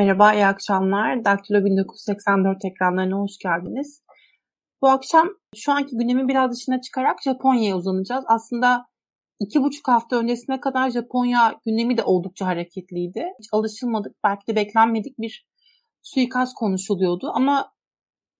Merhaba, iyi akşamlar. Daktilo 1984 ekranlarına hoş geldiniz. Bu akşam şu anki gündemi biraz dışına çıkarak Japonya'ya uzanacağız. Aslında iki buçuk hafta öncesine kadar Japonya gündemi de oldukça hareketliydi. Hiç alışılmadık, belki de beklenmedik bir suikast konuşuluyordu. Ama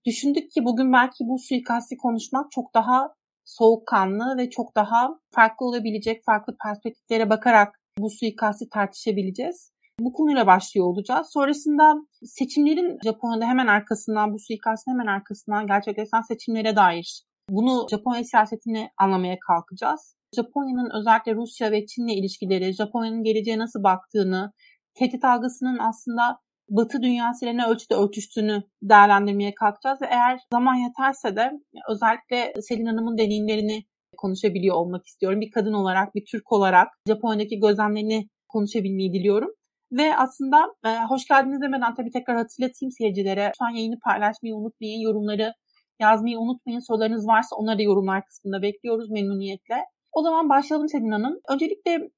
düşündük ki bugün belki bu suikasti konuşmak çok daha soğukkanlı ve çok daha farklı olabilecek, farklı perspektiflere bakarak bu suikasti tartışabileceğiz. Bu konuyla başlıyor olacağız. Sonrasında seçimlerin Japonya'da hemen arkasından, bu suikastın hemen arkasından gerçekleşen seçimlere dair bunu Japonya siyasetini anlamaya kalkacağız. Japonya'nın özellikle Rusya ve Çin'le ilişkileri, Japonya'nın geleceğe nasıl baktığını, tehdit algısının aslında Batı dünyasıyla ne ölçüde örtüştüğünü değerlendirmeye kalkacağız ve eğer zaman yeterse de özellikle Selin Hanım'ın deneyimlerini konuşabiliyor olmak istiyorum. Bir kadın olarak, bir Türk olarak Japonya'daki gözlemlerini konuşabilmeyi diliyorum. Ve aslında e, hoş geldiniz demeden tabii tekrar hatırlatayım seyircilere. Lütfen yayını paylaşmayı unutmayın, yorumları yazmayı unutmayın. Sorularınız varsa onları da yorumlar kısmında bekliyoruz memnuniyetle. O zaman başlayalım Selin Hanım. Öncelikle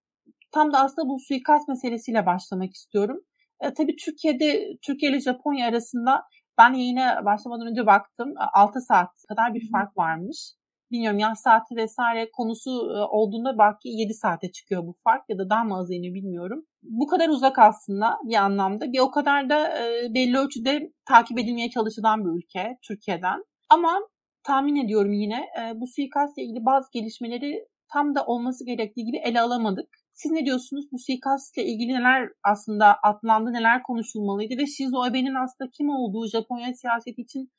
tam da aslında bu suikast meselesiyle başlamak istiyorum. E, tabii Türkiye'de, Türkiye ile Japonya arasında ben yayına başlamadan önce baktım. 6 saat kadar bir fark varmış bilmiyorum yaz saati vesaire konusu e, olduğunda belki 7 saate çıkıyor bu fark ya da daha mı az yeni bilmiyorum. Bu kadar uzak aslında bir anlamda. Bir o kadar da e, belli ölçüde takip edilmeye çalışılan bir ülke Türkiye'den. Ama tahmin ediyorum yine e, bu suikastla ilgili bazı gelişmeleri tam da olması gerektiği gibi ele alamadık. Siz ne diyorsunuz? Bu suikastla ilgili neler aslında atlandı, neler konuşulmalıydı ve Shinzo Abe'nin aslında kim olduğu Japonya siyaseti için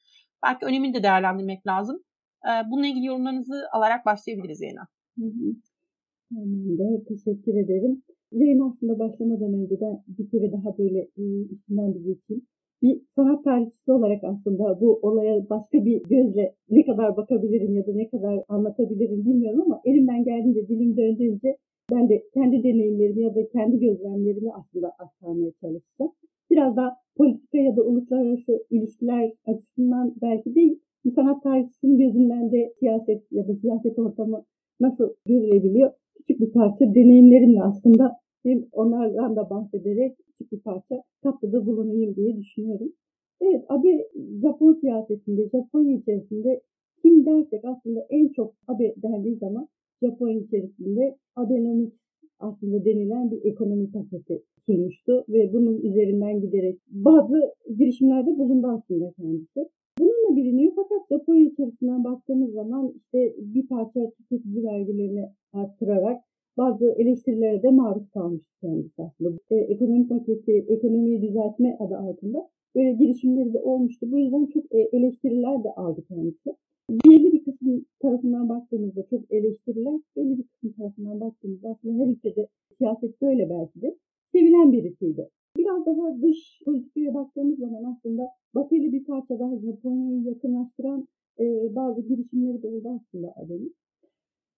belki önemini de değerlendirmek lazım. Ee, bununla ilgili yorumlarınızı alarak başlayabiliriz yayına. Tamamdır. Teşekkür ederim. Yayın aslında başlamadan önce ben bir kere daha böyle e, içinden bir geçeyim. Bir sanat tarihçisi olarak aslında bu olaya başka bir gözle ne kadar bakabilirim ya da ne kadar anlatabilirim bilmiyorum ama elimden geldiğince, dilim döndüğünce ben de kendi deneyimlerimi ya da kendi gözlemlerimi aslında aktarmaya çalışacağım. Biraz da politika ya da uluslararası ilişkiler açısından belki değil, bir sanat tarihçisinin gözünden de siyaset ya da siyaset ortamı nasıl görülebiliyor? Küçük bir parça deneyimlerimle aslında hem onlardan da bahsederek küçük bir parça katkıda bulunayım diye düşünüyorum. Evet, Abe Japon siyasetinde, Japonya içerisinde kim dersek aslında en çok Abe dendiği zaman Japonya içerisinde Abenomics aslında denilen bir ekonomi paketi sunmuştu ve bunun üzerinden giderek bazı girişimlerde bulundu aslında kendisi. Bununla biliniyor fakat Japonya içerisinden baktığımız zaman işte bir parça tüketici vergilerini arttırarak bazı eleştirilere de maruz kalmış kendisi aslında. E, ekonomi paketi, ekonomiyi düzeltme adı altında böyle girişimleri de olmuştu. Bu yüzden çok e, eleştiriler de aldı kendisi. Belli bir kısım tarafından baktığımızda çok eleştiriler, belli bir kısım tarafından baktığımızda aslında her ülkede siyaset böyle belki de sevilen birisiydi. Biraz daha dış politikaya baktığımız zaman aslında Batı ile bir parça daha Japonya'yı yakınlaştıran e, bazı girişimleri de oldu aslında Ade'nin.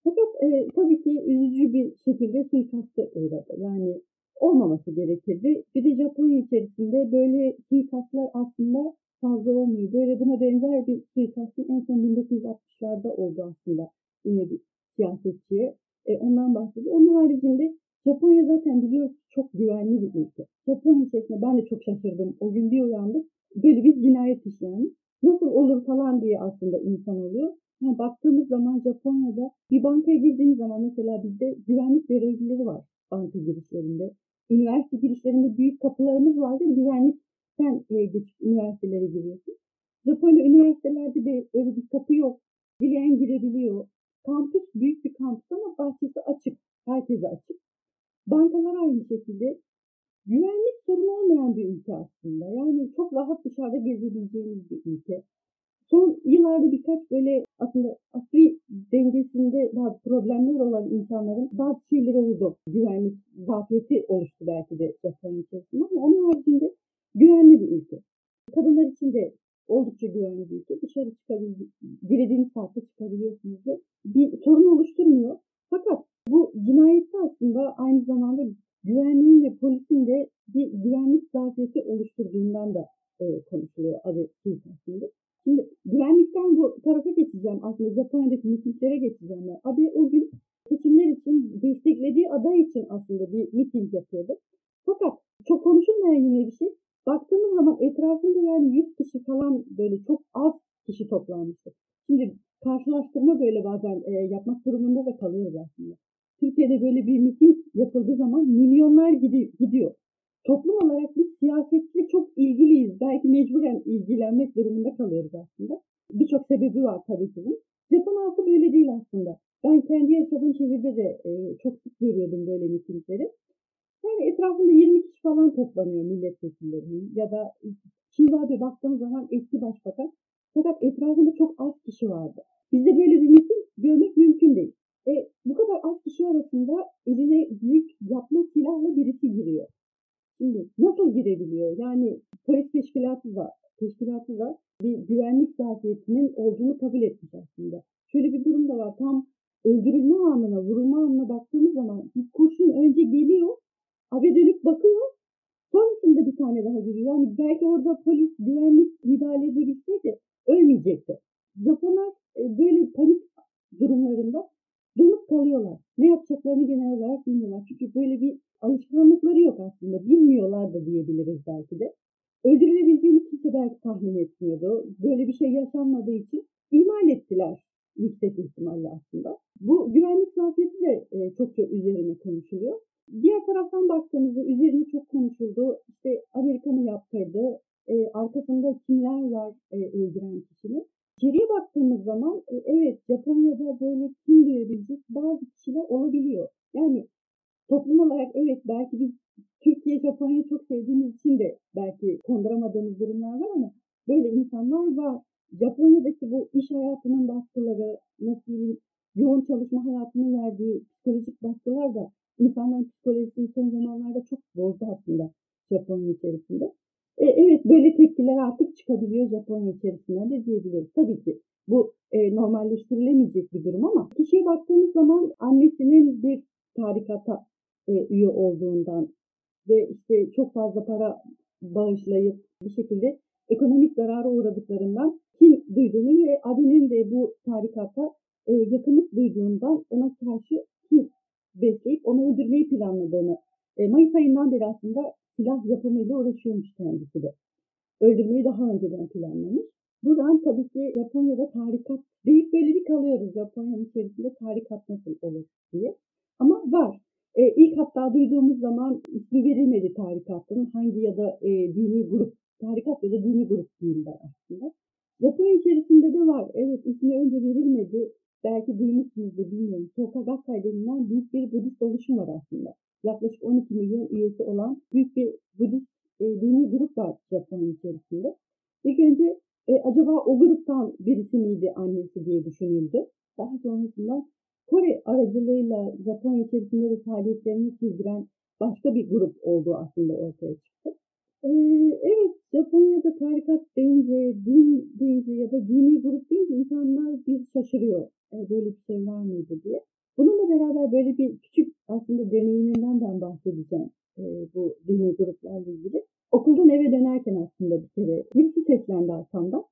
Fakat e, tabii ki üzücü bir şekilde suikaste uğradı. Yani olmaması gerekirdi. Bir de Japonya içerisinde böyle suikastlar aslında fazla olmuyor. Böyle buna benzer bir suikastın en son 1960'larda oldu aslında yine bir siyasetçiye. E, ondan bahsediyor. Onun haricinde Japonya zaten biliyoruz çok güvenli bir ülke. Japonya içerisinde ben de çok şaşırdım. O gün bir uyandık. Böyle bir cinayet işlenmiş. Nasıl olur falan diye aslında insan oluyor. Yani baktığımız zaman Japonya'da bir bankaya girdiğiniz zaman mesela bizde güvenlik görevlileri var banka girişlerinde. Üniversite girişlerinde büyük kapılarımız var ve güvenlik sen e, geçip üniversitelere giriyorsun. Japonya üniversitelerde de öyle bir kapı yok. Dileyen girebiliyor. Kampüs büyük bir kampüs ama bahçesi açık. Herkese açık. Bankalar aynı şekilde güvenlik sorunu olmayan bir ülke aslında. Yani çok rahat dışarıda gezebileceğimiz bir ülke. Son yıllarda birkaç böyle aslında asli dengesinde bazı problemler olan insanların bazı şeyleri oldu. Güvenlik zafiyeti oluştu belki de Japonya içerisinde ama onun haricinde güvenli bir ülke. Kadınlar için de oldukça güvenli bir ülke. Dışarı çıkabilir, dilediğiniz saatte çıkabiliyorsunuz ve bir sorun oluşturmuyor. Aslında aynı zamanda güvenliğin ve polisin de bir güvenlik zafiyeti oluşturduğundan da e, konuşuluyor adı suikastinde. Şimdi güvenlikten bu tarafa geçeceğim. Aslında Japonya'daki mitinglere geçeceğim ben. Abi o gün seçimler için desteklediği aday için aslında bir miting yapıyordu. Fakat çok konuşulmayan yine bir şey. baktığımız zaman etrafında yani 100 kişi falan böyle çok az kişi toplanmıştı. Şimdi karşılaştırma böyle bazen e, yapmak durumunda da kalıyoruz aslında. Türkiye'de böyle bir miting yapıldığı zaman milyonlar gidiyor. Toplum olarak biz siyasetle çok ilgiliyiz. Belki mecburen ilgilenmek durumunda kalıyoruz aslında. Birçok sebebi var tabii ki bunun. Japon halkı böyle değil aslında. Ben kendi yaşadığım şehirde de e, çok sık görüyordum böyle mitingleri. Yani etrafında 20 kişi falan toplanıyor milletvekillerinin ya da Shinzo Abe baktığım zaman eski başbakan. Fakat etrafında çok az kişi vardı. Bizde böyle bir miting görmek mümkün değil. E, bu kadar az kişi arasında eline büyük yapma silahla birisi giriyor. Şimdi nasıl girebiliyor? Yani polis teşkilatı da teşkilatı da bir güvenlik zafiyetinin olduğunu kabul etmiş aslında. Şöyle bir durum da var. Tam öldürülme anına, vurulma anına baktığımız zaman bir kurşun önce geliyor, abi dönüp bakıyor, sonrasında bir tane daha giriyor. Yani belki orada polis güvenlik müdahale edebilseydi ölmeyecekti. Japonlar e, böyle panik durumlarında donup kalıyorlar. Ne yapacaklarını genel olarak bilmiyorlar. Çünkü böyle bir alışkanlıkları yok aslında. Bilmiyorlar da diyebiliriz belki de. Öldürülebileceğini kimse belki tahmin etmiyordu. Böyle bir şey yaşanmadığı için ihmal ettiler yüksek ihtimalle aslında. Bu güvenlik zafiyeti de e, çokça üzerine konuşuluyor. Diğer taraftan baktığımızda üzerine çok konuşuldu. İşte Amerika mı yaptırdı? E, arkasında kimler var e, öldüren kişinin? Geriye baktığımız zaman e, evet Japonya'da böyle kim duyabilecek bazı kişiler olabiliyor. Yani toplum olarak evet belki biz Türkiye Japonya'yı çok sevdiğimiz için de belki konduramadığımız durumlar var ama böyle insanlar var. Japonya'daki bu iş hayatının baskıları, nasıl yoğun çalışma hayatının verdiği psikolojik baskılar da insanların psikolojisini son zamanlarda çok bozdu aslında Japonya içerisinde. E, evet böyle tepkiler artık çıkabiliyor Japonya içerisinden de diyebiliriz. Tabii ki bu e, normalleştirilemeyecek bir durum ama kişiye baktığımız zaman annesinin bir tarikata e, üye olduğundan ve işte çok fazla para bağışlayıp bir şekilde ekonomik zarara uğradıklarından kim duyduğunu ve abinin de bu tarikata e, yakınlık duyduğundan ona karşı kim besleyip onu öldürmeyi planladığını e, Mayıs ayından beri aslında silah yapımıyla uğraşıyormuş kendisi de. Öldürmeyi daha önceden planlamış. Buradan tabii ki Japonya'da tarikat deyip böyle bir kalıyoruz. Japonya'nın içerisinde tarikat nasıl olur diye. Ama var. E, ilk hatta duyduğumuz zaman ismi verilmedi tarikatın. Hangi ya da e, dini grup, tarikat ya da dini grup diyeyim ben aslında. Japonya içerisinde de var. Evet ismi önce verilmedi. Belki duymuşsunuzdur bilmiyorum. Tokagakai denilen büyük bir Budist oluşum var aslında yaklaşık 12 milyon üyesi olan büyük bir Budist e, dini grup var Japonya içerisinde. İlk önce e, acaba o gruptan birisi miydi annesi diye düşünüldü. Daha sonrasında Kore aracılığıyla Japonya içerisinde de faaliyetlerini sürdüren başka bir grup olduğu aslında ortaya çıktı. Ee, evet, Japonya'da tarikat deyince, din deyince ya da dini grup deyince insanlar bir şaşırıyor. Ee, böyle bir şey var mıydı diye. Bununla beraber böyle bir küçük aslında deneyiminden ben bahsedeceğim e, bu dini gruplarla ilgili. Okuldan eve dönerken aslında bir kere birisi seslendi arkamda.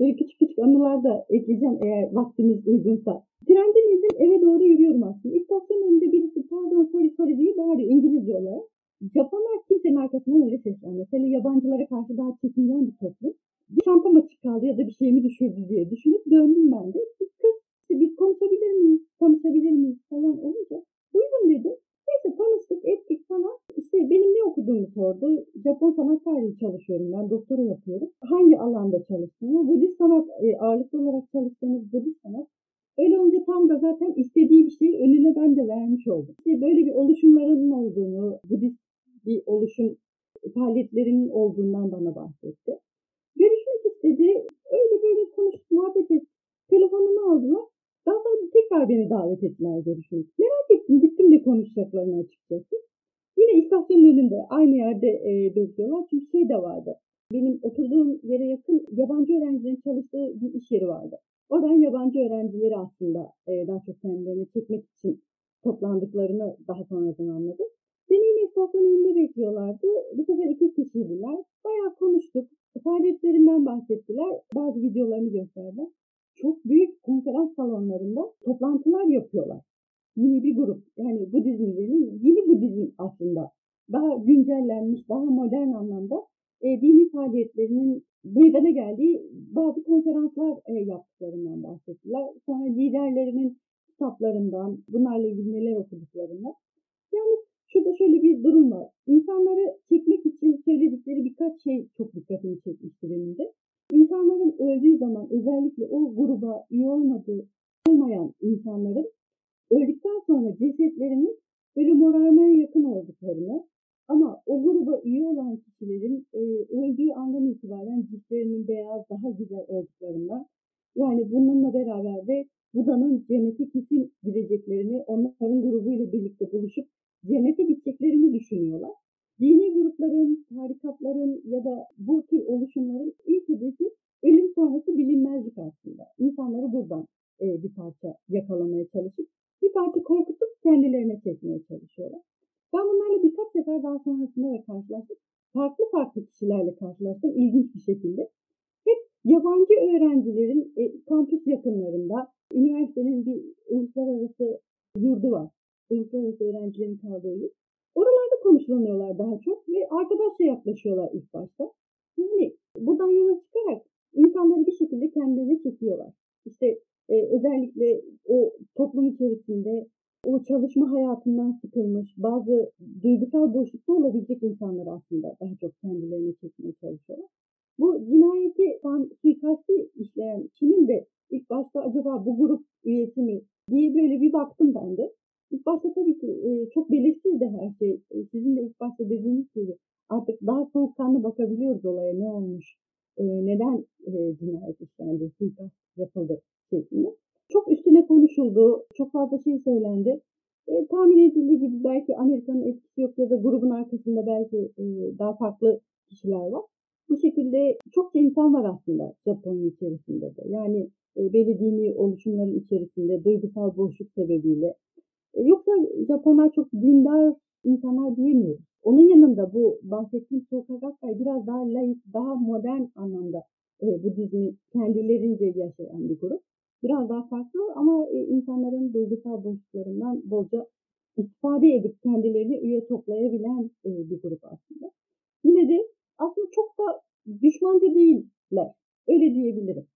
Böyle küçük küçük anılar da ekleyeceğim eğer vaktimiz uygunsa. Trenden indim eve doğru yürüyorum aslında. İstasyon önünde birisi pardon sorry sorry diye bağırıyor İngilizce olarak. Japonlar kimsenin arkasından öyle seslenmez. Hele yabancılara karşı daha çekingen bir toplum. Bir çantam açık kaldı ya da bir şeyimi düşürdü diye düşünüp döndüm ben de. Kız işte biz konuşabilir miyiz, tanışabilir miyiz falan olunca buyurun dedim. Neyse tanıştık ettik falan. İşte benim ne okuduğumu sordu. Japon sanat tarihi çalışıyorum ben, doktora yapıyorum. Hangi alanda çalıştığımı, Budist sanat, e, ağırlıklı olarak çalıştığımız Budist sanat. Öyle olunca tam da zaten istediği bir şeyi önüne ben de vermiş oldum. İşte böyle bir oluşumlarının olduğunu, Budist bir oluşum faaliyetlerinin olduğundan bana bahsetti. Görüşmek istedi. Öyle böyle konuştuk, muhabbet ettik. Telefonumu aldılar. Daha sonra tekrar beni davet ettiler görüşmek. Merak ettim. Gittim de konuşacaklarını açıkçası. Yine istasyonun önünde aynı yerde e, bekliyorlar. Çünkü şey de vardı. Benim oturduğum yere yakın yabancı öğrencilerin çalıştığı bir iş yeri vardı. Oradan yabancı öğrencileri aslında e, daha çok kendilerini çekmek için toplandıklarını daha sonradan anladım. Beni yine istasyonun önünde bekliyorlardı. Bu sefer iki kişiydiler. Bayağı konuştuk. Faaliyetlerinden bahsettiler. Bazı videolarını gösterdiler çok büyük konferans salonlarında toplantılar yapıyorlar. Yeni bir grup. Yani Budizm üzerine yeni Budizm aslında. Daha güncellenmiş, daha modern anlamda e, dini faaliyetlerinin meydana geldiği bazı konferanslar e, yaptıklarından bahsettiler. Sonra liderlerinin kitaplarından, bunlarla ilgili neler okuduklarından. Yalnız şurada şöyle bir durum var. İnsanları çekmek için söyledikleri birkaç şey çok dikkatimi çekmişti benim de. İnsanların öldüğü zaman özellikle o gruba üye olmadığı olmayan insanların öldükten sonra cesetlerinin böyle morarmaya yakın olduklarını ama o gruba üye olan kişilerin e, öldüğü andan itibaren ciltlerinin beyaz daha güzel olduklarından yani bununla beraber de Buda'nın cennete kesin gideceklerini onların grubuyla birlikte buluşup cennete gideceklerini düşünüyorlar. Dini grupların, tarikatların ya da bu tür oluşumların ilk hedefi bilinmezlik aslında. İnsanları buradan e, bir parça yakalamaya çalışıp bir parça korkutup kendilerine çekmeye çalışıyorlar. Ben bunlarla birkaç sefer daha sonrasında da karşılaştım. Farklı farklı kişilerle karşılaştım ilginç bir şekilde. Hep yabancı öğrencilerin e, kampüs yakınlarında üniversitenin bir uluslararası yurdu var. Uluslararası öğrencilerin kaldığı yurt. Oralarda konuşlanıyorlar daha çok ve arkadaşça yaklaşıyorlar ilk başta. Yani buradan yola çıkarak insanları bir şekilde kendilerine çekiyorlar. İşte e, özellikle o toplum içerisinde o çalışma hayatından sıkılmış, bazı duygusal boşlukta olabilecek insanlar aslında daha çok kendilerine çekmeye çalışıyorlar. Bu cinayeti suikasti işleyen kimin de ilk başta acaba bu grup üyesi mi diye böyle bir baktım ben de. İlk başta tabii ki e, çok belirsizdi her şey. E, sizin de ilk başta dediğiniz gibi artık daha soğukkanlı bakabiliyoruz olaya ne olmuş, e, neden e, cinayet işlendi, suikast yapıldı şeklinde. Çok üstüne konuşuldu, çok fazla şey söylendi. E, tahmin edildiği gibi belki Amerika'nın etkisi yok ya da grubun arkasında belki e, daha farklı kişiler var. Bu şekilde çok insan var aslında Japonya içerisinde de. Yani e, belli dini oluşumların içerisinde duygusal boşluk sebebiyle. E, yoksa Japonlar çok dindar insanlar diyemiyoruz. Onun yanında bu bahsettiğim Soka Gakkai biraz daha layık, daha modern anlamda e, Budizmi kendilerince yaşayan bir grup biraz daha farklı ama e, insanların duygusal boşluklarından bolca istifade edip kendilerini üye toplayabilen e, bir grup aslında. Yine de aslında çok da düşmanca değiller. Öyle diyebilirim.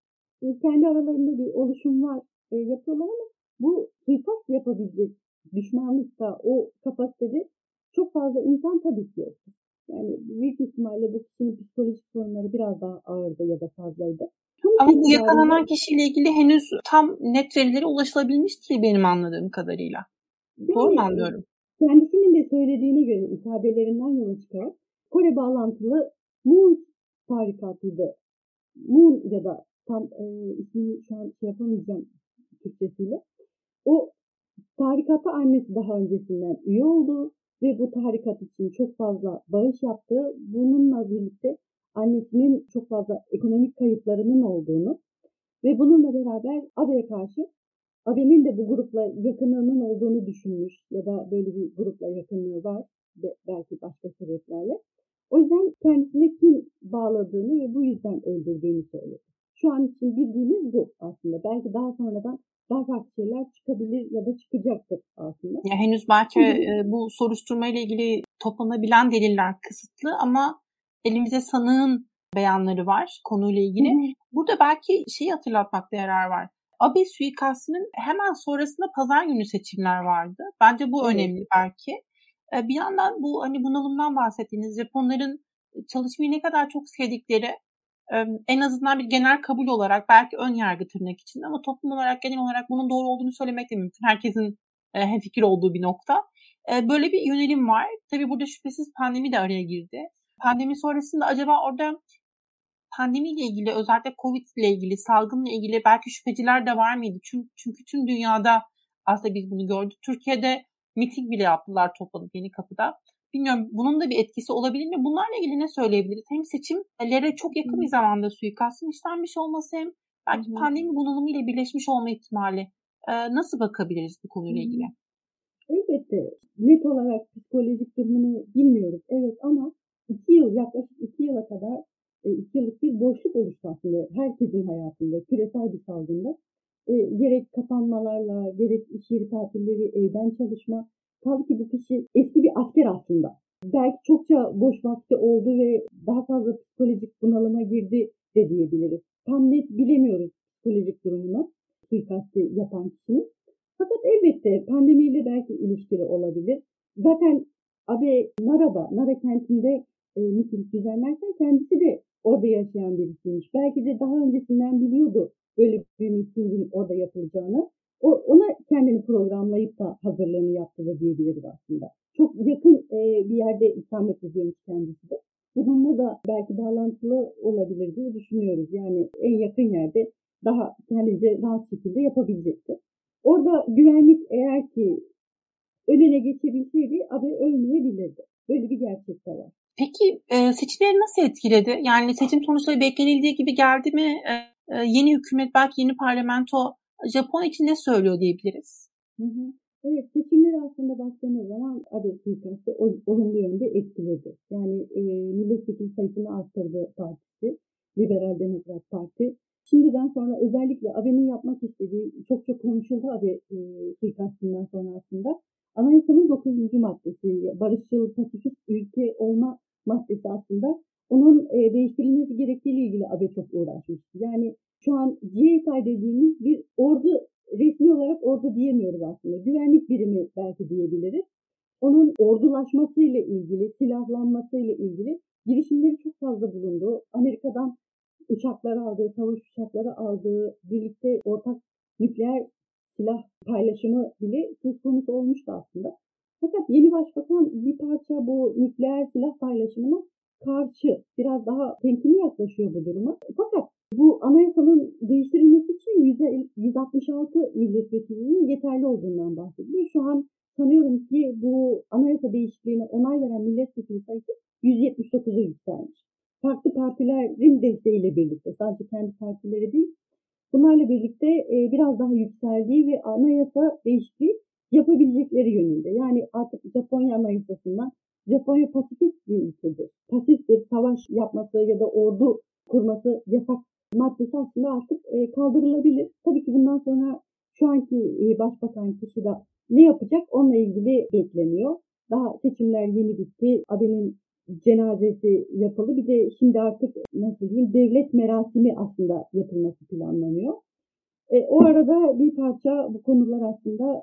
E, kendi aralarında bir oluşum var, e, yapıyorlar ama bu suikast yapabilecek düşmanlıkta, o kapasitede çok fazla insan tabii ki yok. Yani büyük ihtimalle bu kişinin psikolojik sorunları biraz daha ağırdı ya da fazlaydı. Ama bu yakalanan kişiyle ilgili henüz tam net verilere ulaşılabilmiş değil benim anladığım kadarıyla. Yani, Doğru mu anlıyorum? Kendisinin de söylediğine göre ifadelerinden yola çıkarak Kore bağlantılı Moon tarikatıydı. Moon ya da tam e, ismini şu an şey yapamayacağım Türkçesiyle. O tarikata annesi daha öncesinden üye oldu ve bu tarikat için çok fazla bağış yaptı. Bununla birlikte annesinin çok fazla ekonomik kayıplarının olduğunu ve bununla beraber Abe'ye karşı Abe'nin de bu grupla yakınlığının olduğunu düşünmüş ya da böyle bir grupla yakınlığı var belki başka sebeplerle. O yüzden kendisine kim bağladığını ve bu yüzden öldürdüğünü söyledi. Şu an için bildiğimiz bu aslında. Belki daha sonradan daha farklı şeyler çıkabilir ya da çıkacaktır aslında. Ya henüz belki e, bu soruşturma ile ilgili toplanabilen deliller kısıtlı ama elimizde sanığın beyanları var konuyla ilgili. Hı. Burada belki şeyi hatırlatmakta yarar var. Abe suikastının hemen sonrasında pazar günü seçimler vardı. Bence bu evet. önemli belki. E, bir yandan bu hani bunalımdan bahsettiğiniz Japonların çalışmayı ne kadar çok sevdikleri en azından bir genel kabul olarak belki ön yargı tırnak için ama toplum olarak genel olarak bunun doğru olduğunu söylemek de mümkün. Herkesin hem fikir olduğu bir nokta. Böyle bir yönelim var. Tabii burada şüphesiz pandemi de araya girdi. Pandemi sonrasında acaba orada pandemiyle ilgili özellikle Covid ile ilgili salgınla ilgili belki şüpheciler de var mıydı? Çünkü, çünkü tüm dünyada aslında biz bunu gördük. Türkiye'de miting bile yaptılar toplanıp yeni kapıda. Bilmiyorum bunun da bir etkisi olabilir mi? Bunlarla ilgili ne söyleyebiliriz? Hem seçimlere çok yakın bir zamanda suikastın işlenmiş olması hem belki Hı. pandemi bunalımı ile birleşmiş olma ihtimali. Ee, nasıl bakabiliriz bu konuyla ilgili? Elbette net olarak psikolojik durumunu bilmiyoruz. Evet ama iki yıl yaklaşık iki yıla kadar e, iki yıllık bir boşluk oluştu aslında herkesin hayatında küresel bir salgında. E, gerek kapanmalarla gerek iş yeri tatilleri evden çalışma Kaldı ki bu kişi eski bir asker aslında. belki çokça boş vakti oldu ve daha fazla psikolojik bunalıma girdi de diyebiliriz. Tam net bilemiyoruz psikolojik durumunu suikasti yapan kişinin. Fakat elbette pandemiyle belki ilişkili olabilir. Zaten Abe Nara'da, Nara kentinde e, miting düzenlerken kendisi de orada yaşayan birisiymiş. Belki de daha öncesinden biliyordu böyle bir mitingin orada yapılacağını. O, ona kendini programlayıp da hazırlığını yaptı da diyebiliriz aslında. Çok yakın e, bir yerde ikamet ediyormuş kendisi de. Bununla da belki bağlantılı olabilir diye düşünüyoruz. Yani en yakın yerde daha kendince rahat şekilde yapabilecekti. Orada güvenlik eğer ki önüne geçebilseydi abi ölmeyebilirdi. Böyle bir gerçek de var. Peki e, seçimleri nasıl etkiledi? Yani seçim sonuçları beklenildiği gibi geldi mi? E, e, yeni hükümet, belki yeni parlamento Japon için ne söylüyor diyebiliriz? Evet, seçimleri aslında baktığımız zaman Abe suikastı olumlu yönde etkiledi. Yani e, milletvekili sayısını arttırdı partisi, Liberal Demokrat Parti. Şimdiden sonra özellikle Abe'nin yapmak istediği çok çok konuşuldu Abe e, suikastından sonra aslında. Anayasanın 9. maddesi, barışçıl, pasifist ülke olma maddesi aslında onun e, değiştirilmesi gerektiğiyle ilgili ABE çok uğraşmıştı. Yani şu an GSI dediğimiz bir ordu, resmi olarak ordu diyemiyoruz aslında. Güvenlik birimi belki diyebiliriz. Onun ordulaşmasıyla ilgili, silahlanmasıyla ilgili girişimleri çok fazla bulundu. Amerika'dan uçaklar aldığı, savaş uçakları aldığı, birlikte ortak nükleer silah paylaşımı bile söz konusu olmuştu aslında. Fakat yeni başbakan bir parça bu nükleer silah paylaşımına karşı biraz daha temkinli yaklaşıyor bu duruma. Fakat bu anayasanın değiştirilmesi için 166 milletvekilinin yeterli olduğundan bahsediliyor. Şu an sanıyorum ki bu anayasa değişikliğine onay veren milletvekili sayısı 179'a yükselmiş. Farklı partilerin desteğiyle birlikte sadece kendi partileri değil Bunlarla birlikte e, biraz daha yükseldiği ve anayasa değişikliği yapabilecekleri yönünde. Yani artık Japonya anayasasından Japonya pasifist bir ülkedir. Pasif bir savaş yapması ya da ordu kurması yasak maddesi aslında artık e, kaldırılabilir. Tabii ki bundan sonra şu anki e, başbakan kişi de ne yapacak onunla ilgili bekleniyor. Daha seçimler yeni bitti. Abe'nin cenazesi yapıldı. Bir de şimdi artık nasıl diyeyim devlet merasimi aslında yapılması planlanıyor. E, o arada bir parça bu konular aslında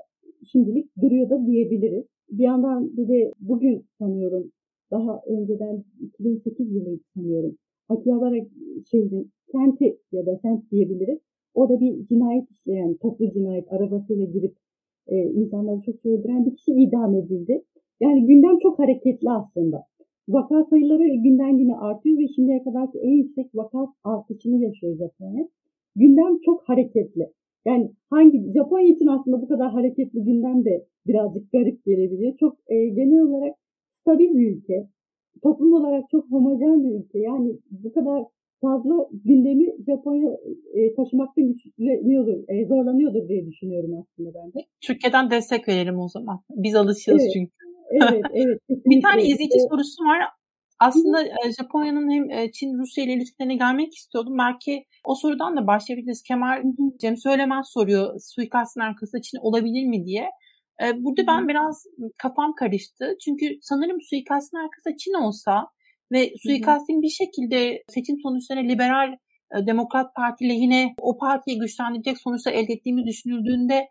şimdilik duruyor da diyebiliriz. Bir yandan bir de bugün sanıyorum daha önceden 2008 yılıydı sanıyorum. Akihabara şehrin kenti ya da semt diyebiliriz. Orada bir cinayet işleyen, toplu cinayet arabasıyla girip e, insanları çok öldüren bir kişi idam edildi. Yani gündem çok hareketli aslında. Vaka sayıları günden güne artıyor ve şimdiye kadarki en yüksek vaka artışını yaşıyor Japonya. Gündem çok hareketli. Yani hangi Japonya için aslında bu kadar hareketli gündem de birazcık garip gelebiliyor. Çok e, genel olarak stabil bir ülke. Toplum olarak çok homojen bir ülke. Yani bu kadar fazla gündemi Japonya e, taşımakta güçleniyordur, e, zorlanıyordur diye düşünüyorum aslında ben de. Türkiye'den destek verelim o zaman. Biz alışığız evet. çünkü. Evet, evet. bir tane izleyici evet. sorusu var. Aslında e, Japonya'nın hem e, Çin Rusya ile ilişkilerine gelmek istiyordum. Belki o sorudan da başlayabiliriz. Kemal Cem Söylemez soruyor suikastın arkasında Çin olabilir mi diye. E, burada ben biraz kafam karıştı. Çünkü sanırım suikastın arkasında Çin olsa ve suikastin bir şekilde seçim sonuçlarına liberal Demokrat Parti lehine o partiyi güçlendirecek sonuçlar elde ettiğimiz düşünüldüğünde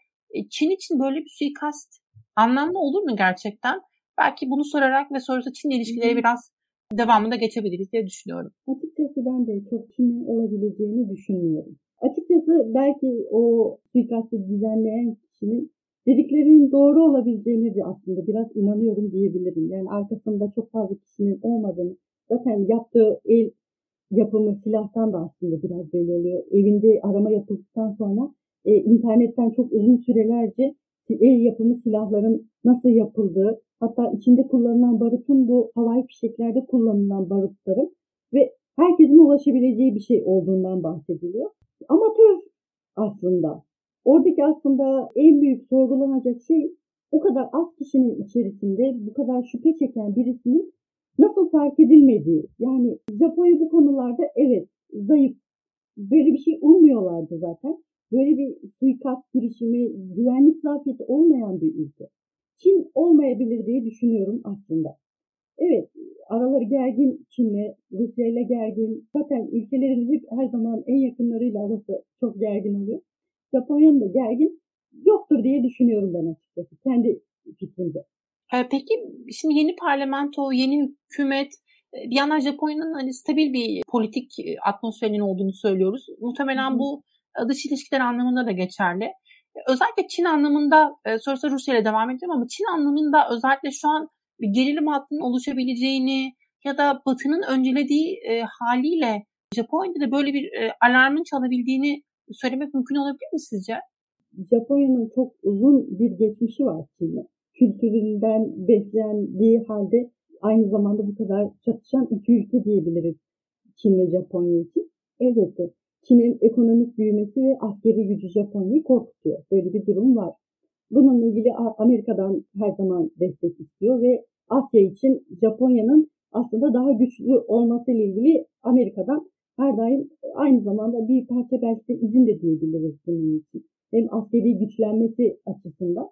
Çin için böyle bir suikast anlamlı olur mu gerçekten? Belki bunu sorarak ve sonrasında Çin ilişkileri biraz devamında geçebiliriz diye düşünüyorum. Açıkçası ben de çok Çin'in olabileceğini düşünmüyorum. Açıkçası belki o suikastı düzenleyen kişinin dediklerinin doğru olabileceğini de aslında biraz inanıyorum diyebilirim. Yani arkasında çok fazla kişinin olmadığını zaten yaptığı el yapımı silahtan da aslında biraz belli oluyor. Evinde arama yapıldıktan sonra e, internetten çok uzun sürelerce el yapımı silahların nasıl yapıldığı, hatta içinde kullanılan barutun bu havai fişeklerde kullanılan barutların ve herkesin ulaşabileceği bir şey olduğundan bahsediliyor. Amatör aslında. Oradaki aslında en büyük sorgulanacak şey o kadar az kişinin içerisinde bu kadar şüphe çeken birisinin nasıl fark edilmediği. Yani Japonya bu konularda evet zayıf. Böyle bir şey ummuyorlardı zaten böyle bir suikast girişimi, güvenlik zafiyeti olmayan bir ülke. Çin olmayabilir diye düşünüyorum aslında. E, araları gergin Çin'le, Rusya ile gergin. Zaten ülkelerin hep her zaman en yakınlarıyla arası çok gergin oluyor. Japonya'nın da gergin yoktur diye düşünüyorum ben açıkçası. Kendi fikrimde. Peki şimdi yeni parlamento, yeni hükümet bir yandan Japonya'nın hani stabil bir politik atmosferinin olduğunu söylüyoruz. Muhtemelen bu dış ilişkiler anlamında da geçerli. Özellikle Çin anlamında, sonrasında Rusya ile devam edeceğim ama Çin anlamında özellikle şu an bir gerilim hattının oluşabileceğini ya da Batı'nın öncelediği e, haliyle Japonya'da da böyle bir e, alarmın çalabildiğini söylemek mümkün olabilir mi sizce? Japonya'nın çok uzun bir geçmişi var Çin'le. Kültüründen beslendiği halde aynı zamanda bu kadar çatışan iki ülke diyebiliriz Çin ve Japonya için. Elbette Çin'in ekonomik büyümesi ve askeri gücü Japonya'yı korkutuyor. Böyle bir durum var. Bununla ilgili Amerika'dan her zaman destek istiyor ve Asya için Japonya'nın aslında daha güçlü olması ile ilgili Amerika'dan her daim aynı zamanda bir parça belki de izin de diyebiliriz bunun için. Hem askeri güçlenmesi açısından.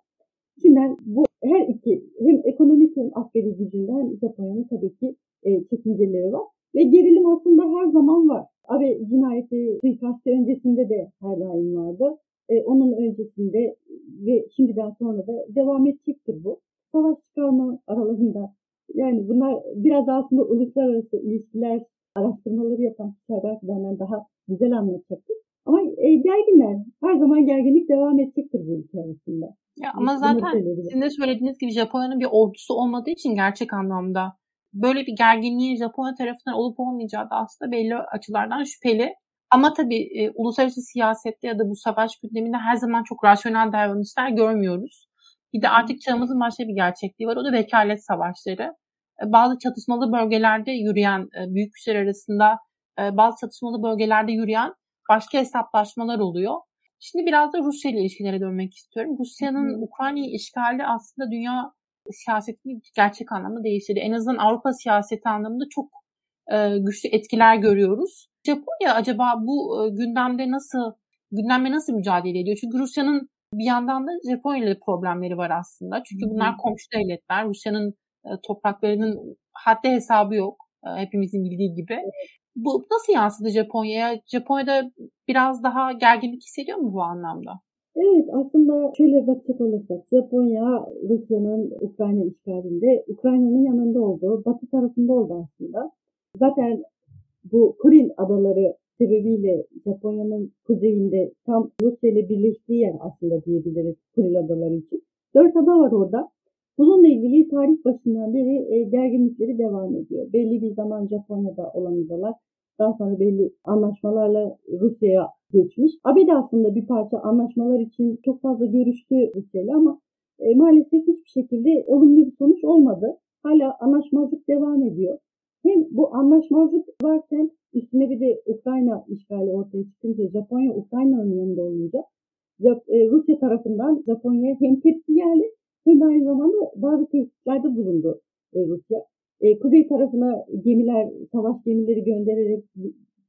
Çin'den bu her iki hem ekonomik hem askeri gücünden Japonya'nın tabii ki e, çekinceleri var. Ve gerilim aslında her zaman var. Abe cinayeti suikastı öncesinde de her daim vardı. E, onun öncesinde ve şimdiden sonra da devam edecektir bu. Savaş çıkarma aralarında. Yani bunlar biraz aslında uluslararası ilişkiler araştırmaları yapan kişiler belki benden daha güzel anlatacaktır. Ama e, gerginler, her zaman gerginlik devam edecektir bu ülke arasında. Ya ama zaten sizin de söylediğiniz gibi Japonya'nın bir ordusu olmadığı için gerçek anlamda böyle bir gerginliğin Japonya tarafından olup olmayacağı da aslında belli açılardan şüpheli. Ama tabii e, uluslararası siyasette ya da bu savaş gündeminde her zaman çok rasyonel davranışlar görmüyoruz. Bir de artık çağımızın başka bir gerçekliği var. O da vekalet savaşları. E, bazı çatışmalı bölgelerde yürüyen e, büyük güçler arasında e, bazı çatışmalı bölgelerde yürüyen başka hesaplaşmalar oluyor. Şimdi biraz da Rusya ile ilişkilere dönmek istiyorum. Rusya'nın Ukrayna'yı işgali aslında dünya siyasetini gerçek anlamda değiştirdi. En azından Avrupa siyaseti anlamında çok e, güçlü etkiler görüyoruz. Japonya acaba bu e, gündemde nasıl gündemle nasıl mücadele ediyor? Çünkü Rusya'nın bir yandan da Japonya ile problemleri var aslında. Çünkü bunlar komşu devletler. Rusya'nın e, topraklarının haddi hesabı yok. E, hepimizin bildiği gibi. Bu nasıl yansıdı Japonya'ya? Japonya'da biraz daha gerginlik hissediyor mu bu anlamda? Evet aslında şöyle bakacak olursak Japonya Rusya'nın Ukrayna işgalinde Ukrayna'nın yanında oldu. Batı tarafında oldu aslında. Zaten bu Kuril adaları sebebiyle Japonya'nın kuzeyinde tam Rusya ile birleştiği yer aslında diyebiliriz Kuril adaları için. Dört ada var orada. Bununla ilgili tarih başından beri e, gerginlikleri devam ediyor. Belli bir zaman Japonya'da olan adalar daha sonra belli anlaşmalarla Rusya'ya geçmiş. ABD aslında bir parça anlaşmalar için çok fazla görüştü Rusya'yla ama e, maalesef hiçbir şekilde olumlu bir sonuç olmadı. Hala anlaşmazlık devam ediyor. Hem bu anlaşmazlık varken üstüne bir de Ukrayna işgali ortaya çıkınca Japonya Ukrayna'nın yanında olunca e, Rusya tarafından Japonya'ya hem tepki geldi hem aynı zamanda bazı tehditlerde bulundu e, Rusya. E, kuzey tarafına gemiler, savaş gemileri göndererek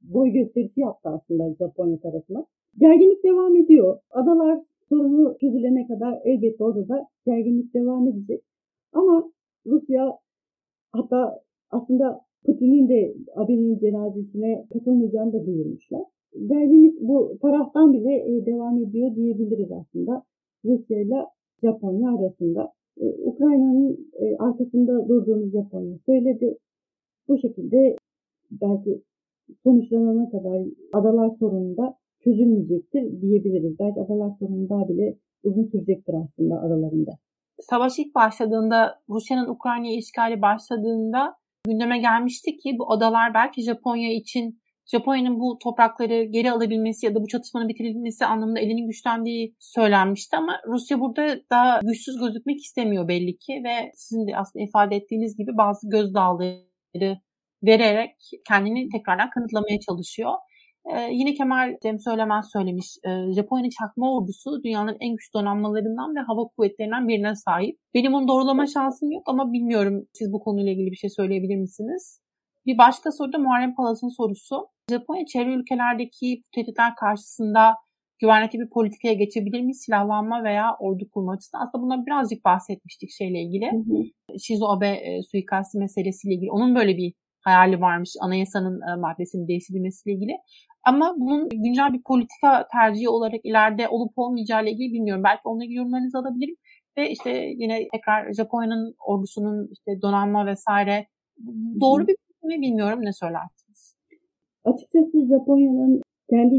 boy gösterisi yaptı aslında Japonya tarafına. Gerginlik devam ediyor. Adalar sorunu çözülene kadar elbette orada da gerginlik devam edecek. Ama Rusya hatta aslında Putin'in de Abi'nin cenazesine katılmayacağını da duyurmuşlar. Gerginlik bu taraftan bile e, devam ediyor diyebiliriz aslında Rusya ile Japonya arasında. E, Ukrayna'nın e, arkasında durduğunu Japonya söyledi. Bu şekilde belki sonuçlanana kadar adalar sorununda çözülmeyecektir diyebiliriz. Belki adalar sorunu daha bile uzun sürecektir aslında aralarında. Savaş ilk başladığında, Rusya'nın Ukrayna'ya işgali başladığında gündeme gelmişti ki bu adalar belki Japonya için Japonya'nın bu toprakları geri alabilmesi ya da bu çatışmanın bitirilmesi anlamında elinin güçlendiği söylenmişti ama Rusya burada daha güçsüz gözükmek istemiyor belli ki ve sizin de aslında ifade ettiğiniz gibi bazı gözdağları vererek kendini tekrardan kanıtlamaya çalışıyor. Ee, yine Kemal Cem Söylemez söylemiş. E, Japonya'nın çakma ordusu dünyanın en güçlü donanmalarından ve hava kuvvetlerinden birine sahip. Benim onu doğrulama şansım yok ama bilmiyorum siz bu konuyla ilgili bir şey söyleyebilir misiniz? Bir başka soru da Muharrem Palas'ın sorusu. Japonya çevre ülkelerdeki tehditler karşısında güvenlikli bir politikaya geçebilir mi? Silahlanma veya ordu kurma açısından. Aslında bundan birazcık bahsetmiştik şeyle ilgili. Hı hı. Shizo Abe e, suikasti meselesiyle ilgili. Onun böyle bir hayali varmış anayasanın e, maddesinin değiştirilmesiyle ilgili. Ama bunun güncel bir politika tercihi olarak ileride olup olmayacağı ile ilgili bilmiyorum. Belki onunla ilgili yorumlarınızı alabilirim. Ve işte yine tekrar Japonya'nın ordusunun işte donanma vesaire doğru bir mi bilmiyorum ne söylersiniz? Açıkçası Japonya'nın kendi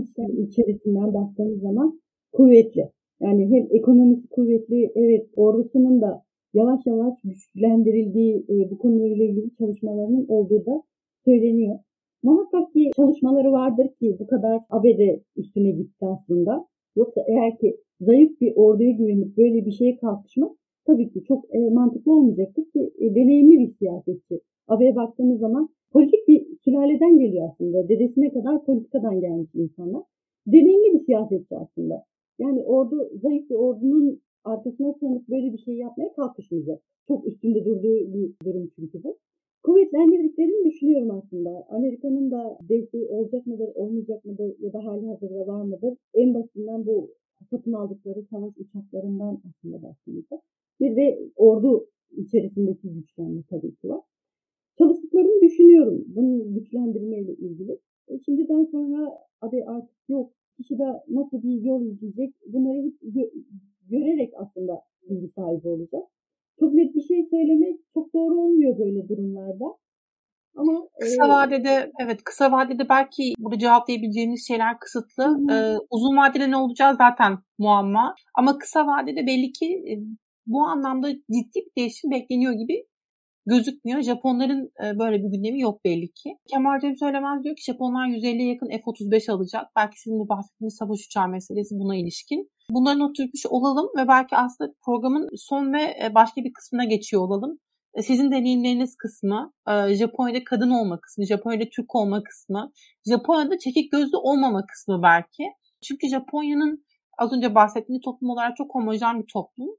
içerisinden baktığımız zaman kuvvetli. Yani hem ekonomisi kuvvetli, evet ordusunun da yavaş yavaş güçlendirildiği e, bu konuyla ilgili çalışmalarının olduğu da söyleniyor. Muhakkak ki çalışmaları vardır ki bu kadar ABD üstüne gitti aslında. Yoksa eğer ki zayıf bir orduya güvenip böyle bir şeye kalkışmak tabii ki çok e, mantıklı olmayacaktır ki e, deneyimli bir siyasetçi. AB'ye baktığımız zaman politik bir sülaleden geliyor aslında. Dedesine kadar politikadan gelmiş insanlar. Deneyimli bir siyasetçi aslında. Yani ordu zayıf bir ordunun arkasına sığınıp böyle bir şey yapmaya kalkışmayacak. Çok üstünde durduğu bir durum çünkü bu. Kuvvetlendirdiklerini düşünüyorum aslında. Amerika'nın da desteği olacak mıdır, olmayacak mıdır ya da hali hazırda var mıdır? En basitinden bu satın aldıkları savaş uçaklarından aslında baktığımızda. Bir de ordu içerisindeki güçlenme tabii ki var. Çalıştıklarını düşünüyorum bunu güçlendirmeyle ilgili. E şimdiden sonra abi artık yok kişi de nasıl bir yol izleyecek bunları hep gö- görerek aslında bilgi sahibi olacak. Çok net bir şey söylemek çok doğru olmuyor böyle durumlarda. Ama kısa e, vadede evet kısa vadede belki burada cevaplayabileceğimiz şeyler kısıtlı. Ee, uzun vadede ne olacağı zaten muamma. Ama kısa vadede belli ki e, bu anlamda ciddi bir değişim bekleniyor gibi gözükmüyor. Japonların e, böyle bir gündemi yok belli ki. Kemal Cem Söylemez diyor ki Japonlar 150'ye yakın F-35 alacak. Belki sizin bu bahsettiğiniz savaş uçağı meselesi buna ilişkin. Bunları not tutmuş olalım ve belki aslında programın son ve e, başka bir kısmına geçiyor olalım. E, sizin deneyimleriniz kısmı, Japonya'da kadın olma kısmı, Japonya'da Türk olma kısmı, Japonya'da çekik gözlü olmama kısmı belki. Çünkü Japonya'nın az önce bahsettiğim toplum olarak çok homojen bir toplum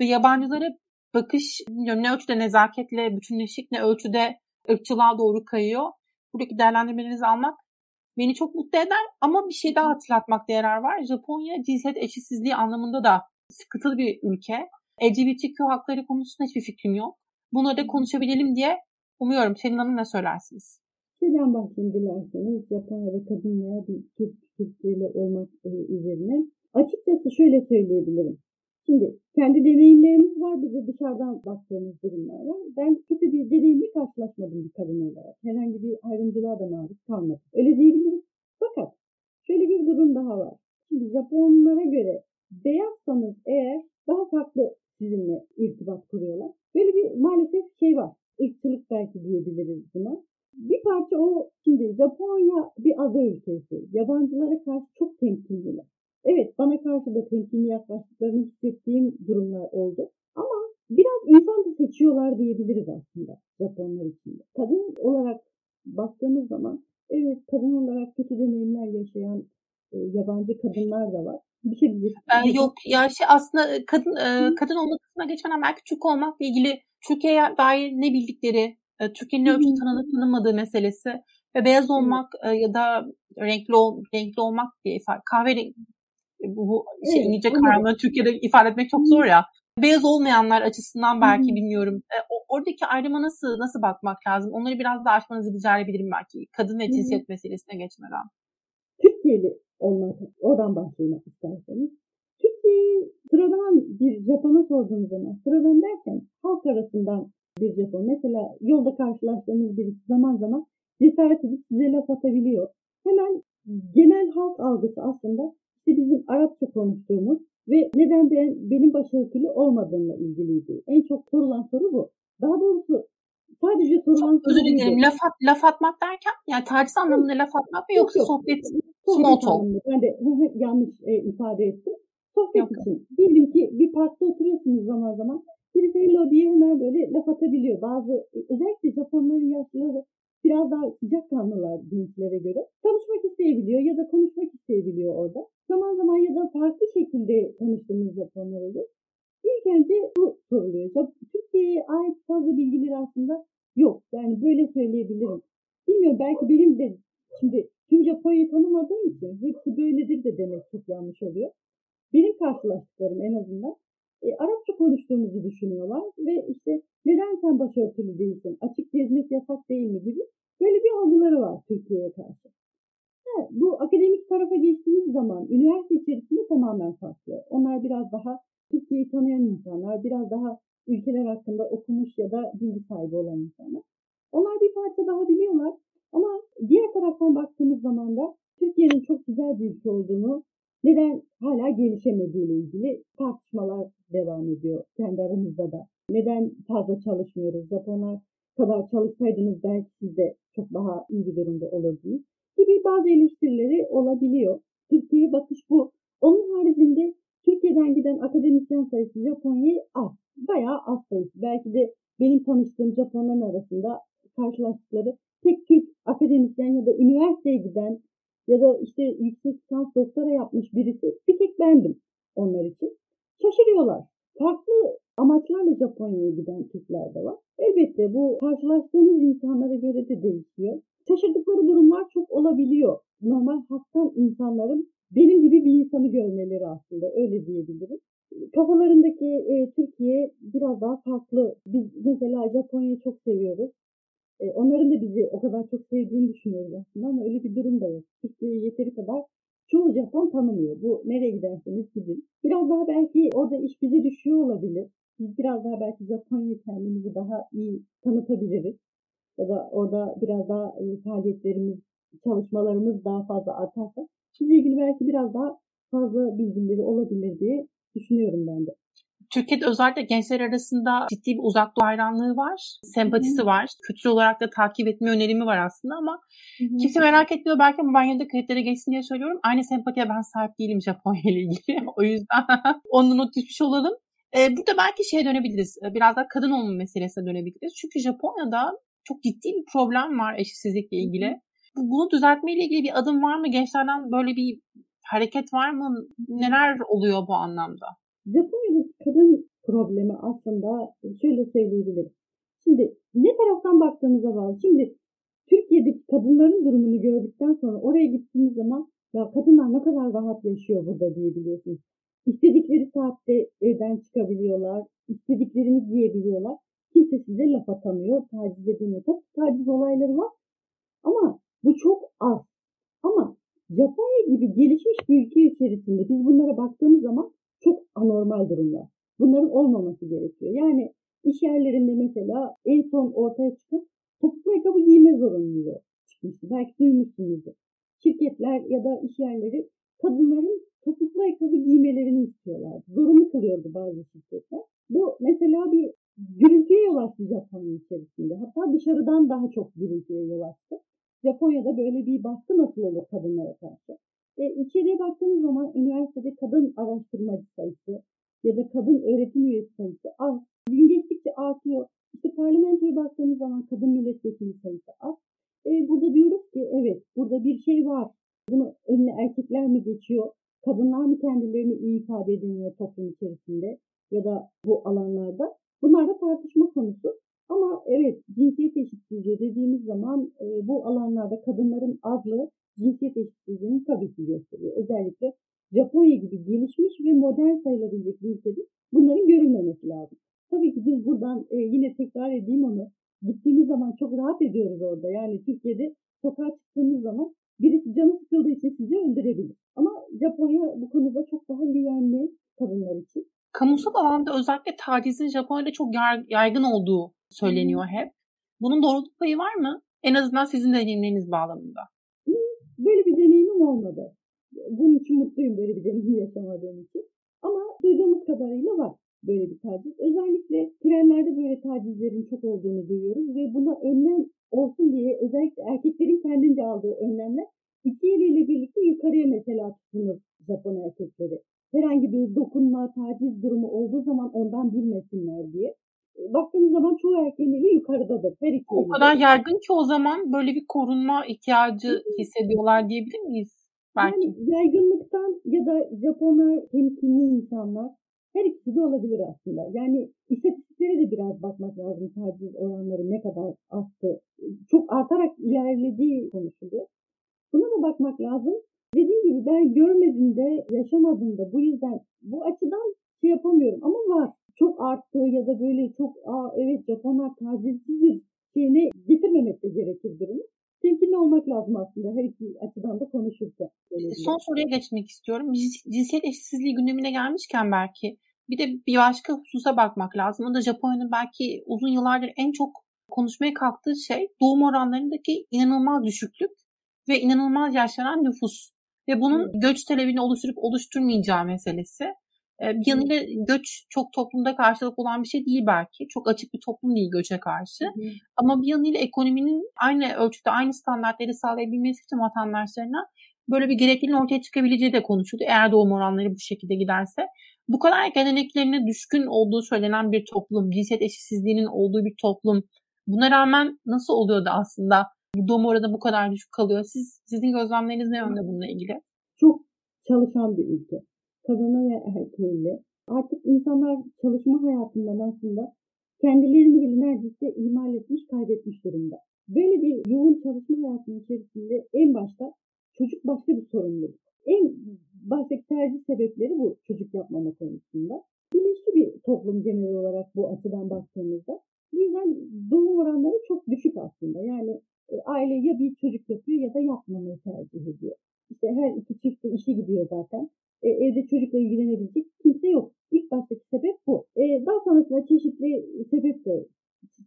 ve yabancılara bakış ne ölçüde nezaketle bütünleşik ne ölçüde ırkçılığa doğru kayıyor. Buradaki değerlendirmelerinizi almak beni çok mutlu eder ama bir şey daha hatırlatmakta yarar var. Japonya cinsiyet eşitsizliği anlamında da sıkıntılı bir ülke. LGBTQ hakları konusunda hiçbir fikrim yok. Bunları da konuşabilelim diye umuyorum. Selin Hanım ne söylersiniz? Şeyden bahsedeyim dilerseniz Japonya'da kadın veya bir Türk Türkiye'li olmak e, üzerine. Açıkçası şöyle söyleyebilirim. Şimdi kendi deneyimlerimiz var, bize dışarıdan baktığımız durumlar var. Ben kötü bir deneyimle karşılaşmadım bir kadın olarak. Herhangi bir ayrımcılığa da maruz kalmadım. Öyle diyebilirim. Fakat şöyle bir durum daha var. Şimdi Japonlara göre beyazsanız eğer daha farklı sizinle irtibat kuruyorlar. Böyle bir maalesef şey var. Irkçılık belki diyebiliriz buna. Bir parça o şimdi Japonya bir ada ülkesi. Yabancılara karşı çok temkinliler. Evet bana karşı da temkinli yaklaştıklarını hissettiğim durumlar oldu. Ama biraz insan da seçiyorlar diyebiliriz aslında Japonlar için. Kadın olarak baktığımız zaman evet kadın olarak kötü deneyimler yaşayan e, yabancı kadınlar da var. Bir şey diyecek. Ee, yok ya şey aslında kadın e, kadın olma kısmına geçmeden belki Türk olmakla ilgili Türkiye'ye dair ne bildikleri, e, Türkiye'nin ölçü tanınıp tanınmadığı meselesi ve beyaz olmak e, ya da renkli ol, renkli olmak diye ifade kahverengi bu, bu şey evet, İngilizce karanlığı Türkiye'de ifade etmek çok zor ya. Beyaz olmayanlar açısından belki Hı-hı. bilmiyorum. E, oradaki ayrıma nasıl nasıl bakmak lazım? Onları biraz daha açmanızı rica edebilirim belki. Kadın ve cinsiyet Hı-hı. meselesine geçmeden. Türkiye'li olmak, oradan başlamak isterseniz. Türkiye'yi sıradan bir Japon'a sorduğunuz zaman, sıradan derken halk arasından bir Japon. Mesela yolda karşılaştığınız birisi zaman zaman cesaret edip size laf atabiliyor. Hemen genel halk algısı aslında işte bizim Arapça konuştuğumuz ve neden ben benim başörtülü olmadığımla ilgiliydi. En çok sorulan soru bu. Daha doğrusu sadece sorulan soru Özür dilerim. Laf, at, laf atmak derken yani taciz anlamında laf atmak mı yoksa yok, sohbet, small? Ben de yanlış e, ifade ettim. Sohbet yok. için. Diyelim ki bir parkta oturuyorsunuz zaman zaman. Birisi hello diye hemen böyle laf atabiliyor. Bazı özellikle Japonların yaşlıları biraz daha sıcak kanlılar gençlere göre. Tanışmak isteyebiliyor ya da konuşmak isteyebiliyor orada. Zaman zaman ya da farklı şekilde tanıştığımız Japonlar oluyor. İlk önce bu soruluyor. Türkiye'ye ait fazla bilgileri aslında yok. Yani böyle söyleyebilirim. Bilmiyorum belki benim de şimdi tüm Japonya'yı tanımadığım için hepsi böyledir de demek çok yanlış oluyor. Benim karşılaştıklarım en azından e, Arapça konuştuğumuzu düşünüyorlar ve işte Neden sen başörtülü değilsin? Açık gezmek yasak değil mi gibi böyle bir algıları var Türkiye'ye karşı. Ha, bu akademik tarafa geçtiğimiz zaman üniversite içerisinde tamamen farklı. Onlar biraz daha Türkiye'yi tanıyan insanlar, biraz daha ülkeler hakkında okumuş ya da bilgi sahibi olan insanlar. Onlar bir parça daha biliyorlar ama diğer taraftan baktığımız zaman da Türkiye'nin çok güzel bir ülke olduğunu, neden hala gelişemediği ile ilgili tartışmalar devam ediyor kendi aramızda da. Neden fazla çalışmıyoruz? Japonlar kadar çalışsaydınız belki siz de çok daha iyi bir durumda olurdunuz gibi bazı eleştirileri olabiliyor. Türkiye'ye bakış bu. Onun haricinde Türkiye'den giden akademisyen sayısı Japonya'ya az. Bayağı az sayısı. Belki de benim tanıştığım Japonların arasında karşılaştıkları tek Türk akademisyen ya da üniversiteye giden ya da işte yüksek lisans doktora yapmış birisi bir tek bendim onlar için. Şaşırıyorlar. Farklı amaçlarla Japonya'ya giden Türkler de var. Elbette bu karşılaştığımız insanlara göre de değişiyor. Şaşırdıkları durumlar çok olabiliyor. Normal halktan insanların benim gibi bir insanı görmeleri aslında öyle diyebilirim. Kafalarındaki e, Türkiye biraz daha farklı. Biz mesela Japonya'yı çok seviyoruz. E, onların da bizi o kadar çok sevdiğini düşünüyoruz aslında ama öyle bir durum da yok. Türkiye'yi yeteri kadar çoğu Japon tanımıyor. Bu nereye giderseniz gidin. Biraz daha belki orada iş bize düşüyor olabilir. Biz biraz daha belki Japonya'yı kendimizi daha iyi tanıtabiliriz. Ya da orada biraz daha e, faaliyetlerimiz, çalışmalarımız daha fazla artarsa sizle ilgili belki biraz daha fazla bilgileri olabilir diye düşünüyorum ben de. Türkiye'de özellikle gençler arasında ciddi bir uzak doğu hayranlığı var. Sempatisi Hı-hı. var. Kültür olarak da takip etme önerimi var aslında ama Hı-hı. kimse merak etmiyor. Belki ama ben yine de kayıtlara geçsin diye söylüyorum. Aynı sempatiye ben sahip değilim Japonya ile ilgili. o yüzden onu not düşmüş olalım. Ee, burada belki şeye dönebiliriz. Ee, biraz daha kadın olma meselesine dönebiliriz. Çünkü Japonya'da çok ciddi bir problem var eşitsizlikle ilgili. Hı-hı. Bunu düzeltmeyle ilgili bir adım var mı? Gençlerden böyle bir hareket var mı? Neler oluyor bu anlamda? Japonya'da kadın problemi aslında şöyle söyleyebilirim. Şimdi ne taraftan baktığımıza bağlı. Şimdi Türkiye'deki kadınların durumunu gördükten sonra oraya gittiğiniz zaman ya kadınlar ne kadar rahat yaşıyor burada diyebiliyorsunuz. İstedikleri saatte evden çıkabiliyorlar, istediklerini giyebiliyorlar. Kimse size laf atamıyor, taciz edemiyor. Tabii taciz olayları var ama bu çok az. Ama Japonya gibi gelişmiş bir ülke içerisinde biz bunlara baktığımız zaman çok anormal durumlar. Bunların olmaması gerekiyor. Yani iş yerlerinde mesela en son ortaya çıkan topuklu ayakkabı giyme zorunluluğu çıkmıştı. Belki duymuşsunuzdur. Şirketler ya da iş yerleri kadınların topuklu ayakkabı giymelerini istiyorlar. Zorunlu kılıyordu bazı şirketler. Bu mesela bir gürültüye yol açtı Japonya içerisinde. Hatta dışarıdan daha çok gürültüye yol açtı. Japonya'da böyle bir baskı nasıl olur kadınlara karşı? E, içeriye baktığımız zaman üniversitede kadın araştırmacı sayısı ya da kadın öğretim üyesi sayısı az. Gün geçtikçe artıyor. İşte parlamentoya baktığımız zaman kadın milletvekili sayısı az. E, burada diyoruz ki evet burada bir şey var. Bunu önüne erkekler mi geçiyor? Kadınlar mı kendilerini iyi ifade edemiyor toplum içerisinde ya da bu alanlarda? Bunlar da tartışma konusu. Ama evet cinsiyet eşitsizliği dediğimiz zaman e, bu alanlarda kadınların azlığı cinsiyet eşitsizliğini tabii ki gösteriyor. Özellikle Japonya gibi gelişmiş ve modern sayılabilecek bir ülkede bunların görülmemesi lazım. Tabii ki biz buradan e, yine tekrar edeyim onu. Gittiğimiz zaman çok rahat ediyoruz orada. Yani Türkiye'de sokağa çıktığımız zaman birisi canı sıkıldığı için sizi öldürebilir. Ama Japonya bu konuda çok daha güvenli kadınlar için. Kamusal alanda özellikle tacizin Japonya'da çok yaygın olduğu söyleniyor hep. Bunun doğruluk payı var mı? En azından sizin deneyimleriniz bağlamında. Olmadı. Bunun için mutluyum böyle bir deneyim yaşamadığım için. Ama duyduğumuz kadarıyla var böyle bir taciz. Özellikle trenlerde böyle tacizlerin çok olduğunu duyuyoruz ve buna önlem olsun diye özellikle erkeklerin kendince aldığı önlemler iki eliyle birlikte yukarıya mesela tutunur Japon erkekleri. Herhangi bir dokunma, taciz durumu olduğu zaman ondan bilmesinler diye baktığınız zaman çoğu erkeğin eli yukarıdadır. Her iki o kadar yaygın ki o zaman böyle bir korunma ihtiyacı hissediyorlar diyebilir miyiz? Belki. Yani yaygınlıktan ya da Japonlar temkinli insanlar her ikisi de olabilir aslında. Yani istatistiklere de biraz bakmak lazım taciz oranları ne kadar arttı. Çok artarak ilerlediği konuşuluyor. Buna da bakmak lazım. Dediğim gibi ben görmedim de yaşamadım da bu yüzden bu açıdan şey yapamıyorum ama var. Çok arttığı ya da böyle çok aa evet Japonlar tacizsizdir şeyine getirmemek de gerekir durumu. Temkinli olmak lazım aslında her iki açıdan da konuşurken. Son soruya geçmek istiyorum. Cinsiyet eşitsizliği gündemine gelmişken belki bir de bir başka hususa bakmak lazım. O da Japonya'nın belki uzun yıllardır en çok konuşmaya kalktığı şey doğum oranlarındaki inanılmaz düşüklük ve inanılmaz yaşlanan nüfus ve bunun evet. göç talebini oluşturup oluşturmayacağı meselesi. Bir yanıyla göç çok toplumda karşılık olan bir şey değil belki. Çok açık bir toplum değil göçe karşı. Hı. Ama bir yanıyla ekonominin aynı ölçüde aynı standartları sağlayabilmesi için vatandaşlarına böyle bir gerekliliğin ortaya çıkabileceği de konuşuldu. Eğer doğum oranları bu şekilde giderse. Bu kadar geleneklerine düşkün olduğu söylenen bir toplum, cinsiyet eşitsizliğinin olduğu bir toplum. Buna rağmen nasıl oluyor da aslında bu doğum oranı bu kadar düşük kalıyor? Siz Sizin gözlemleriniz ne yönde bununla ilgili? Çok çalışan bir ülke. Kadını ve erkeğiyle. Artık insanlar çalışma hayatından aslında kendilerini bile neredeyse ihmal etmiş, kaybetmiş durumda. Böyle bir yoğun çalışma hayatının içerisinde en başta çocuk başka bir sorumluluk. En baştaki tercih sebepleri bu çocuk yapmama konusunda. Bilinçli bir toplum genel olarak bu açıdan baktığımızda. Bu yüzden doğum oranları çok düşük aslında. Yani e, aile ya bir çocuk yapıyor ya da yapmamayı tercih ediyor. İşte her iki çift de işe gidiyor zaten. E, evde çocukla ilgilenebilecek kimse yok. İlk baştaki sebep bu. E, daha sonrasında çeşitli sebep de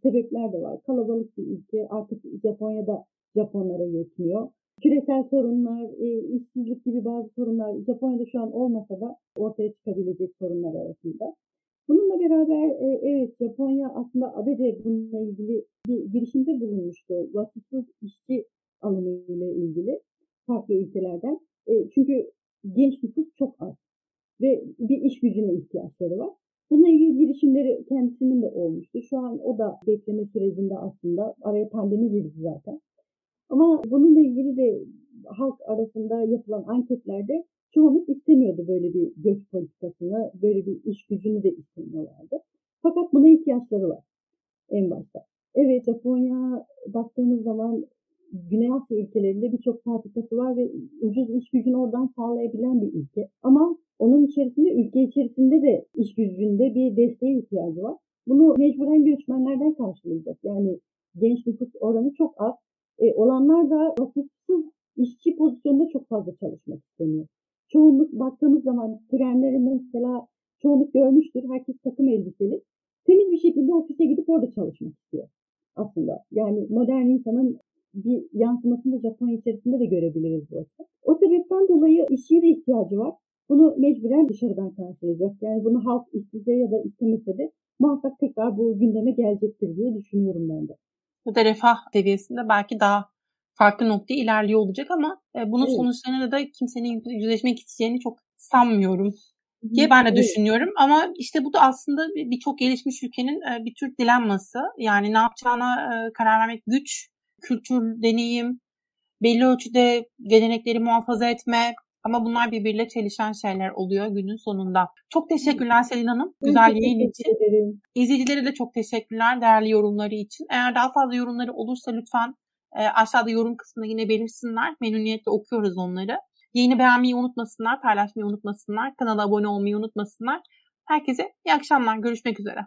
sebepler de var. Kalabalık bir ülke. Artık Japonya'da Japonlara yetmiyor. Küresel sorunlar, e, işsizlik gibi bazı sorunlar Japonya'da şu an olmasa da ortaya çıkabilecek sorunlar arasında. Bununla beraber e, evet Japonya aslında ABD bununla ilgili bir girişimde bulunmuştu. Vasıfsız işçi alımı ile ilgili farklı ülkelerden. E, çünkü genç nüfus çok az ve bir iş gücüne ihtiyaçları var. Bununla ilgili girişimleri kendisinin de olmuştu. Şu an o da bekleme sürecinde aslında. Araya pandemi girdi zaten. Ama bununla ilgili de halk arasında yapılan anketlerde çoğunluk istemiyordu böyle bir göç politikasını, böyle bir iş gücünü de istemiyorlardı. Fakat buna ihtiyaçları var en başta. Evet Japonya baktığımız zaman Güney Asya ülkelerinde birçok fabrikası var ve ucuz iş gücünü oradan sağlayabilen bir ülke. Ama onun içerisinde ülke içerisinde de iş gücünde bir desteğe ihtiyacı var. Bunu mecburen göçmenlerden karşılayacak. Yani genç nüfus oranı çok az. E, olanlar da vasıfsız işçi pozisyonunda çok fazla çalışmak istemiyor. Çoğunluk baktığımız zaman trenleri mesela çoğunluk görmüştür. Herkes takım elbiseli. Temiz bir şekilde ofise gidip orada çalışmak istiyor aslında. Yani modern insanın bir yansımasını da Japonya içerisinde de görebiliriz bu açıdan. O sebepten dolayı işçiye de ihtiyacı var. Bunu mecburen dışarıdan karşılayacak. Yani bunu halk istese ya da istemese de muhakkak tekrar bu gündeme gelecektir diye düşünüyorum ben de. Bu da refah seviyesinde belki daha farklı noktaya ilerliyor olacak ama e, bunun evet. sonuçlarına da kimsenin yüzleşmek isteyeceğini çok sanmıyorum diye ben de evet. düşünüyorum. Ama işte bu da aslında birçok gelişmiş ülkenin e, bir tür dilenması. Yani ne yapacağına e, karar vermek güç, kültür, deneyim, belli ölçüde gelenekleri muhafaza etme, ama bunlar birbiriyle çelişen şeyler oluyor günün sonunda. Çok teşekkürler Selin Hanım. Güzel yayın için. Ederim. İzleyicilere de çok teşekkürler değerli yorumları için. Eğer daha fazla yorumları olursa lütfen e, aşağıda yorum kısmında yine belirsinler. Memnuniyetle okuyoruz onları. Yayını beğenmeyi unutmasınlar, paylaşmayı unutmasınlar, kanala abone olmayı unutmasınlar. Herkese iyi akşamlar. Görüşmek üzere.